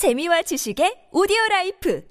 재미와 지식의 오디오 라이프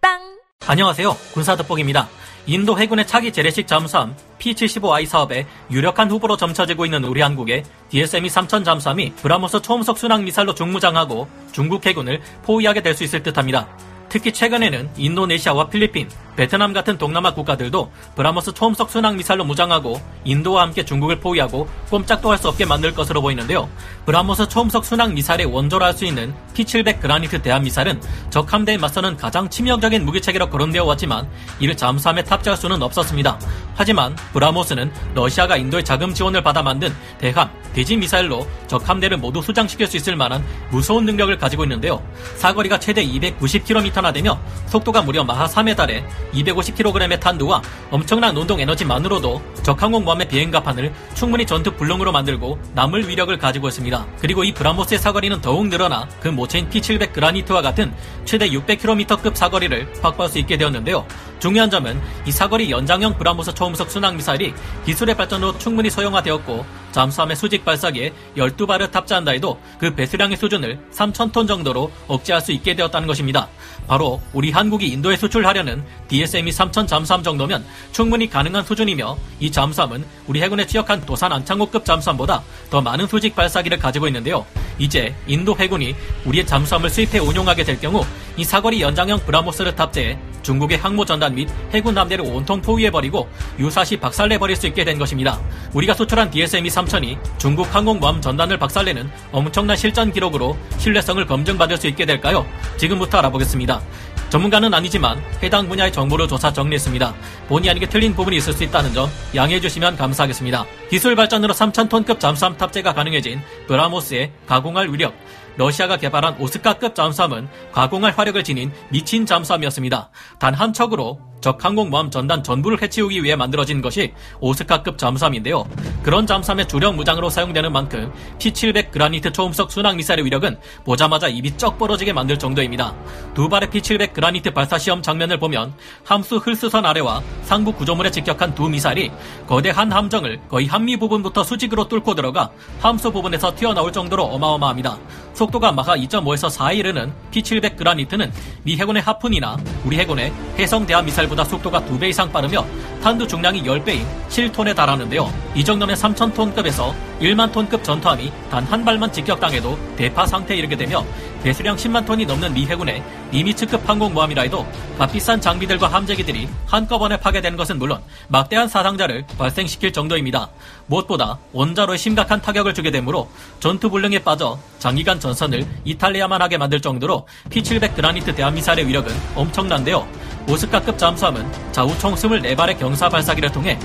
팝빵 안녕하세요. 군사덕복입니다. 인도 해군의 차기 재래식 잠수함 P-75I 사업에 유력한 후보로 점쳐지고 있는 우리 한국의 DSME 3000 잠수함이 브라모스 초음속 순항 미사일로 중무장하고 중국 해군을 포위하게 될 수 있을 듯합니다. 특히 최근에는 인도네시아와 필리핀, 베트남 같은 동남아 국가들도 브라모스 초음속 순항 미사일로 무장하고 인도와 함께 중국을 포위하고 꼼짝도 할 수 없게 만들 것으로 보이는데요. 브라모스 초음속 순항 미사일의 원조로 할수 있는 P700 그라니트 대함 미사일은 적 함대에 맞서는 가장 치명적인 무기체계로 거론되어 왔지만 이를 잠수함에 탑재할 수는 없었습니다. 하지만 브라모스는 러시아가 인도의 자금 지원을 받아 만든 대함, 대지 미사일로 적 함대를 모두 수장시킬 수 있을 만한 무서운 능력을 가지고 있는데요. 사거리가 최대 290km나 되며 속도가 무려 마하 3에 달해 250kg의 탄두와 엄청난 운동 에너지만으로도 적 항공 모함의 비행갑판을 충분히 전투 불능으로 만들고 남을 위력을 가지고 있습니다. 그리고 이 브라모스의 사거리는 더욱 늘어나 그 모체인 P700 그라니트와 같은 최대 600km급 사거리를 확보할 수 있게 되었는데요. 중요한 점은 이 사거리 연장형 브라모스 초음속 순항 미사일이 기술의 발전으로 충분히 소형화되었고 잠수함의 수직 발사기에 12발을 탑재한다 해도 그 배수량의 수준을 3,000톤 정도로 억제할 수 있게 되었다는 것입니다. 바로 우리 한국이 인도에 수출하려는 DSME 3000 잠수함 정도면 충분히 가능한 수준이며 이 잠수함은 우리 해군에 취역한 도산 안창호급 잠수함보다 더 많은 수직 발사기를 가지고 있는데요. 이제 인도 해군이 우리의 잠수함을 수입해 운용하게 될 경우 이 사거리 연장형 브라모스를 탑재해 중국의 항모 전단 및 해군 함대를 온통 포위해버리고 유사시 박살내버릴 수 있게 된 것입니다. 우리가 수출한 DSME 3000이 중국 항공모함 전단을 박살내는 엄청난 실전 기록으로 신뢰성을 검증받을 수 있게 될까요? 지금부터 알아보겠습니다. 전문가는 아니지만 해당 분야의 정보를 조사 정리했습니다. 본의 아니게 틀린 부분이 있을 수 있다는 점 양해해 주시면 감사하겠습니다. 기술 발전으로 3,000톤급 잠수함 탑재가 가능해진 브라모스의 가공할 위력, 러시아가 개발한 오스카급 잠수함은 가공할 화력을 지닌 미친 잠수함이었습니다. 단 한 척으로 적 항공모함 전단 전부를 해치우기 위해 만들어진 것이 오스카급 잠수함인데요. 그런 잠수함의 주력 무장으로 사용되는 만큼 P700 그라니트 초음속 순항 미사일의 위력은 보자마자 입이 쩍 벌어지게 만들 정도입니다. 두 발의 P700 그라니트 발사 시험 장면을 보면 함수 흘수선 아래와 상부 구조물에 직격한 두 미사일이 거대한 함정을 거의 한미 부분부터 수직으로 뚫고 들어가 함수 부분에서 튀어나올 정도로 어마어마합니다. 속 도가 마하 2.5에서 4에 이르는 P700 그라니트는 미 해군의 하푼이나 우리 해군의 해성 대함 미사일보다 속도가 2배 이상 빠르며 탄두 중량이 10배인 7톤에 달하는데요. 이 정도면 3,000톤급에서 1만 톤급 전투함이 단 한 발만 직격당해도 대파 상태에 이르게 되며 배수량 10만 톤이 넘는 미 해군의 니미츠급 항공모함이라 해도 값비싼 장비들과 함재기들이 한꺼번에 파괴된 것은 물론 막대한 사상자를 발생시킬 정도입니다. 무엇보다 원자로에 심각한 타격을 주게 되므로 전투 불능에 빠져 장기간 전선을 이탈해야만 하게 만들 정도로 P700 그라니트 대함 미사일의 위력은 엄청난데요. 오스카급 잠수함은 좌우 총 24발의 경사 발사기를 통해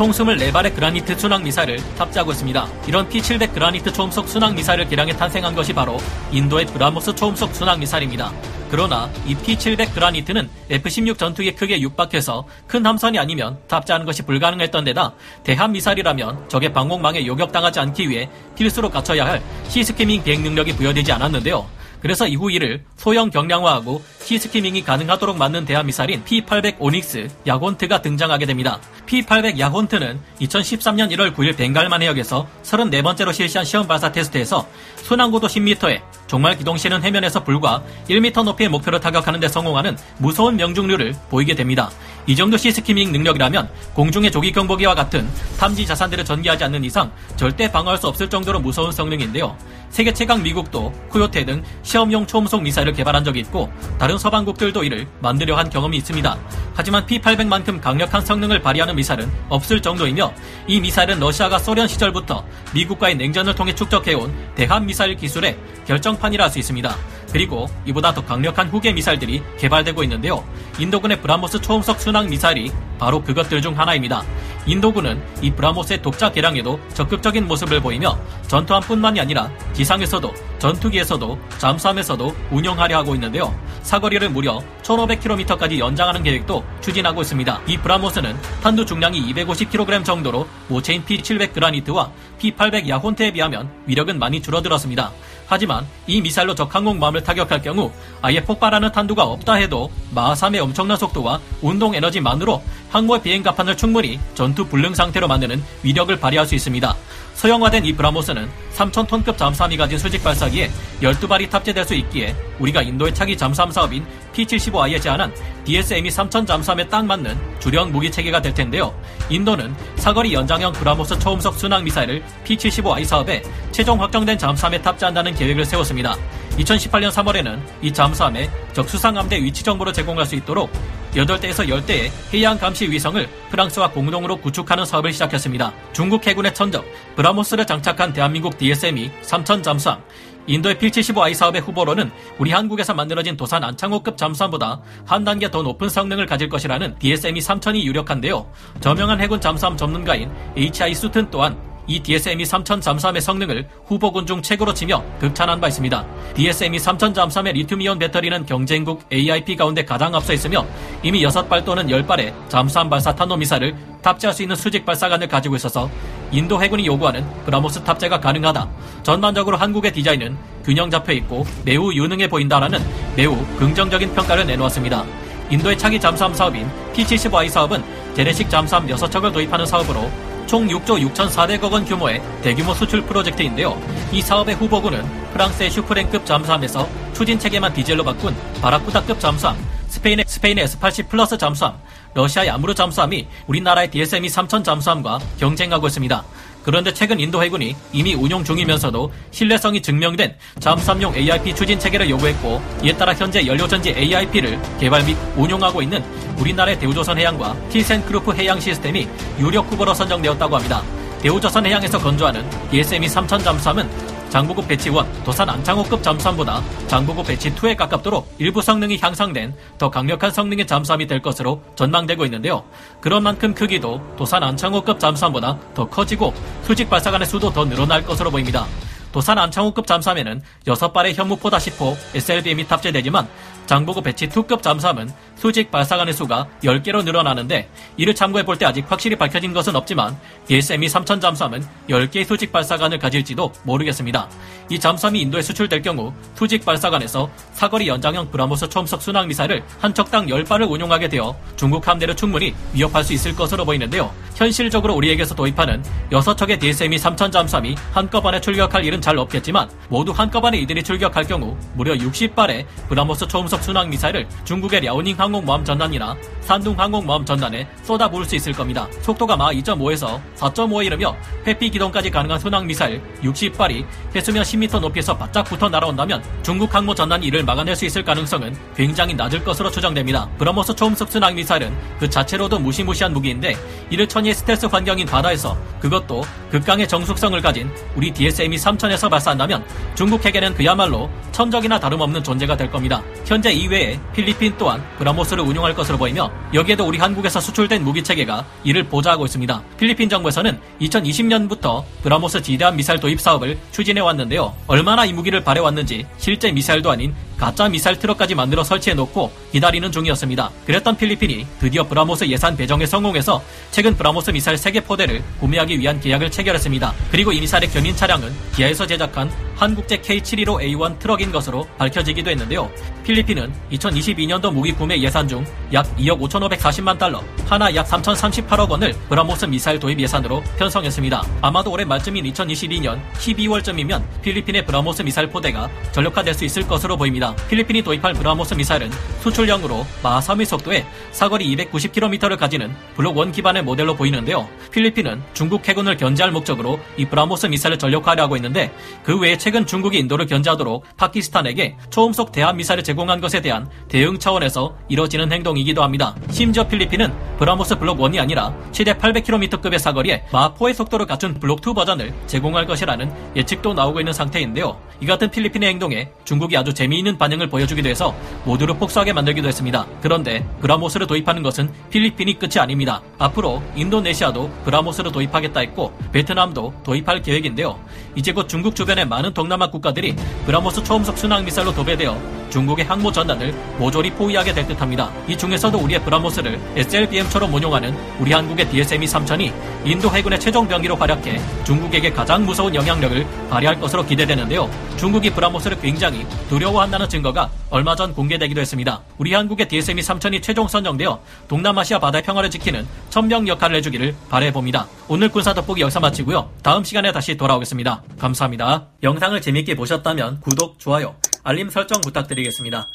총 24발의 그라니트 순항 미사일을 탑재하고 있습니다. 이런 P700 그라니트 초음속 순항 미사일을 개량해 탄생한 것이 바로 인도의 브라모스 초음속 순항 미사일입니다. 그러나 이 P700 그라니트는 F-16 전투기에 크기에 육박해서 큰 함선이 아니면 탑재하는 것이 불가능했던 데다 대함 미사일이라면 적의 방공망에 요격당하지 않기 위해 필수로 갖춰야 할 시스키밍 비행 능력이 부여되지 않았는데요. 그래서 이후 이를 소형 경량화하고 시스키밍이 가능하도록 만든 대함미사일인 P-800 오닉스 야곤트가 등장하게 됩니다. P-800 야곤트는 2013년 1월 9일 벵갈만 해역에서 34번째로 실시한 시험 발사 테스트에서 순항고도 10m에 종말 기동 시는 해면에서 불과 1m 높이의 목표를 타격하는 데 성공하는 무서운 명중률을 보이게 됩니다. 이 정도 시스키밍 능력이라면 공중의 조기 경보기와 같은 탐지 자산들을 전개하지 않는 이상 절대 방어할 수 없을 정도로 무서운 성능인데요. 세계 최강 미국도 코요테 등 시험용 초음속 미사일을 개발한 적이 있고 다른 서방국들도 이를 만들려 한 경험이 있습니다. 하지만 P-800만큼 강력한 성능을 발휘하는 미사일은 없을 정도이며 이 미사일은 러시아가 소련 시절부터 미국과의 냉전을 통해 축적해온 대한 미사일 기술의 결정판이라 할 수 있습니다. 그리고 이보다 더 강력한 후계 미사일들이 개발되고 있는데요. 인도군의 브라모스 초음속 순항 미사일이 바로 그것들 중 하나입니다. 인도군은 이 브라모스의 독자 개량에도 적극적인 모습을 보이며 전투함뿐만이 아니라 지상에서도 전투기에서도 잠수함에서도 운영하려 하고 있는데요. 사거리를 무려 1500km까지 연장하는 계획도 추진하고 있습니다. 이 브라모스는 탄두 중량이 250kg 정도로 모체인 P700 그라니트와 P800 야혼테에 비하면 위력은 많이 줄어들었습니다. 하지만 이 미사일로 적 항공모함을 타격할 경우 아예 폭발하는 탄두가 없다 해도 마하3의 엄청난 속도와 운동 에너지만으로 항모의 비행 갑판을 충분히 전투 불능 상태로 만드는 위력을 발휘할 수 있습니다. 소형화된 이 브라모스는 3,000톤급 잠수함이 가진 수직 발사기에 12발이 탑재될 수 있기에 우리가 인도의 차기 잠수함 사업인 P-75I에 제안한 DSME-3000 잠수함에 딱 맞는 주력 무기 체계가 될 텐데요. 인도는 사거리 연장형 브라모스 초음속 순항 미사일을 P-75I 사업에 최종 확정된 잠수함에 탑재한다는 계획을 세웠습니다. 2018년 3월에는 이 잠수함에 적 수상함대 위치 정보를 제공할 수 있도록 8대에서 10대의 해양 감시 위성을 프랑스와 공동으로 구축하는 사업을 시작했습니다. 중국 해군의 천적 브라모스를 장착한 대한민국 DSME 3000 잠수함 인도의 P-75I 사업의 후보로는 우리 한국에서 만들어진 도산 안창호급 잠수함보다 한 단계 더 높은 성능을 가질 것이라는 DSME 3000이 유력한데요. 저명한 해군 잠수함 전문가인 HI 수튼 또한 이 DSME 3000 잠수함의 성능을 후보군 중 최고로 치며 극찬한 바 있습니다. DSME 3000 잠수함의 리튬이온 배터리는 경쟁국 AIP 가운데 가장 앞서 있으며 이미 6발 또는 10발의 잠수함 발사 탄도 미사일을 탑재할 수 있는 수직 발사관을 가지고 있어서 인도 해군이 요구하는 브라모스 탑재가 가능하다. 전반적으로 한국의 디자인은 균형 잡혀 있고 매우 유능해 보인다라는 매우 긍정적인 평가를 내놓았습니다. 인도의 차기 잠수함 사업인 P-75I 사업은 재래식 잠수함 6척을 도입하는 사업으로 총 6조 6,400억 원 규모의 대규모 수출 프로젝트인데요. 이 사업의 후보군은 프랑스의 슈프랭급 잠수함에서 추진 체계만 디젤로 바꾼 바라쿠다급 잠수함, 스페인의 스페인의 S80 플러스 잠수함, 러시아의 아무르 잠수함이 우리나라의 DSME 3000 잠수함과 경쟁하고 있습니다. 그런데 최근 인도 해군이 이미 운용 중이면서도 신뢰성이 증명된 잠수함용 AIP 추진 체계를 요구했고 이에 따라 현재 연료전지 AIP를 개발 및 운용하고 있는 우리나라의 대우조선 해양과 티센크루프 해양 시스템이 유력 후보로 선정되었다고 합니다. 대우조선 해양에서 건조하는 DSME 3000 잠수함은 장보고급 batch 1, 도산 안창호급 잠수함보다 장보고급 batch 2에 가깝도록 일부 성능이 향상된 더 강력한 성능의 잠수함이 될 것으로 전망되고 있는데요. 그런 만큼 크기도 도산 안창호급 잠수함보다 더 커지고 수직 발사관의 수도 더 늘어날 것으로 보입니다. 도산 안창호급 잠수함에는 6발의 현무포 다시포 SLBM이 탑재되지만 장보고급 batch 2급 잠수함은 수직 발사관의 수가 10개로 늘어나는데 이를 참고해 볼 때 아직 확실히 밝혀진 것은 없지만 DSME 3000 잠수함은 10개의 수직 발사관을 가질지도 모르겠습니다. 이 잠수함이 인도에 수출될 경우 수직 발사관에서 사거리 연장형 브라모스 초음속 순항 미사일을 한 척당 10발을 운용하게 되어 중국 함대를 충분히 위협할 수 있을 것으로 보이는데요. 현실적으로 우리에게서 도입하는 6척의 DSME 3000 잠수함이 한꺼번에 출격할 일은 잘 없겠지만 모두 한꺼번에 이들이 출격할 경우 무려 60발의 브라모스 초음속 순항 미사일을 중국의 랴오닝 항공모함 전단이나 산둥 항공모함 전단에 쏟아부을 수 있을 겁니다. 속도가 마하 2.5에서 4.5에 이르며 회피 기동까지 가능한 순항 미사일 60발이 해수면 10m 높이에서 바짝 붙어 날아온다면 중국 항모 전단이 이를 막아낼 수 있을 가능성은 굉장히 낮을 것으로 추정됩니다. 브라모스 초음속 순항 미사일은 그 자체로도 무시무시한 무기인데 이를 천연의 스텔스 환경인 바다에서 그것도 극강의 정숙성을 가진 우리 DSME 3000에서 발사한다면 중국에게는 그야말로 천적이나 다름없는 존재가 될 겁니다. 현재 이외에 필리핀 또한 브라모스를 운용할 것으로 보이며 여기에도 우리 한국에서 수출된 무기 체계가 이를 보좌하고 있습니다. 필리핀 정부에서는 2020년부터 브라모스 지대한 미사일 도입 사업을 추진해 왔는데요. 얼마나 이 무기를 바라왔는지 실제 미사일도 아닌 가짜 미사일 트럭까지 만들어 설치해 놓고 기다리는 중이었습니다. 그랬던 필리핀이 드디어 브라모스 예산 배정에 성공해서 최근 브라모스 미사일 3개 포대를 구매하기 위한 계약을 체결했습니다. 그리고 이 미사일의 견인 차량은 기아에서 제작한 한국제 K715A1 트럭인 것으로 밝혀지기도 했는데요. 필리핀은 2022년도 무기 구매 예산 중 약 2억 5,540만 달러, 한화 약 3,038억 원을 브라모스 미사일 도입 예산으로 편성했습니다. 아마도 올해 말쯤인 2022년 12월쯤이면 필리핀의 브라모스 미사일 포대가 전력화될 수 있을 것으로 보입니다. 필리핀이 도입할 브라모스 미사일은 수출형으로 마하 3의 속도에 사거리 290km를 가지는 블록 1 기반의 모델로 보이는데요. 필리핀은 중국 해군을 견제할 목적으로 이 브라모스 미사일을 전력화하려 하고 있는데 그 외에 최근 중국이 인도를 견제하도록 파키스탄에게 초음속 대함 미사일을 제공한 것에 대한 대응 차원에서 이뤄지는 행동이기도 합니다. 심지어 필리핀은 브라모스 블록 1이 아니라 최대 800km급의 사거리에 마하 4의 속도를 갖춘 블록 2 버전을 제공할 것이라는 예측도 나오고 있는 상태인데요. 이 같은 필리핀의 행동에 중국이 아주 재미있는 반응을 보여주기도 해서 모두를 폭소하게 만들기도 했습니다. 그런데 브라모스를 도입하는 것은 필리핀이 끝이 아닙니다. 앞으로 인도네시아도 브라모스를 도입하겠다 했고 베트남도 도입할 계획인데요. 이제 곧 중국 주변의 많은 동남아 국가들이 브라모스 초음속 순항 미사일로 도배되어 중국의 항모 전단을 모조리 포위하게 될 듯합니다. 이 중에서도 우리의 브라모스를 SLBM처럼 운용하는 우리 한국의 DSME 3000이 인도 해군의 최종 병기로 활약해 중국에게 가장 무서운 영향력을 발휘할 것으로 기대되는데요. 중국이 브라모스를 굉장히 두려워한다는 증거가 얼마 전 공개되기도 했습니다. 우리 한국의 DSM이 3000이 최종 선정되어 동남아시아 바다의 평화를 지키는 천명 역할을 해주기를 바래봅니다. 오늘 군사 돋보기 여기서 마치고요. 다음 시간에 다시 돌아오겠습니다. 감사합니다. 영상을 재밌게 보셨다면 구독, 좋아요, 알림 설정 부탁드리겠습니다.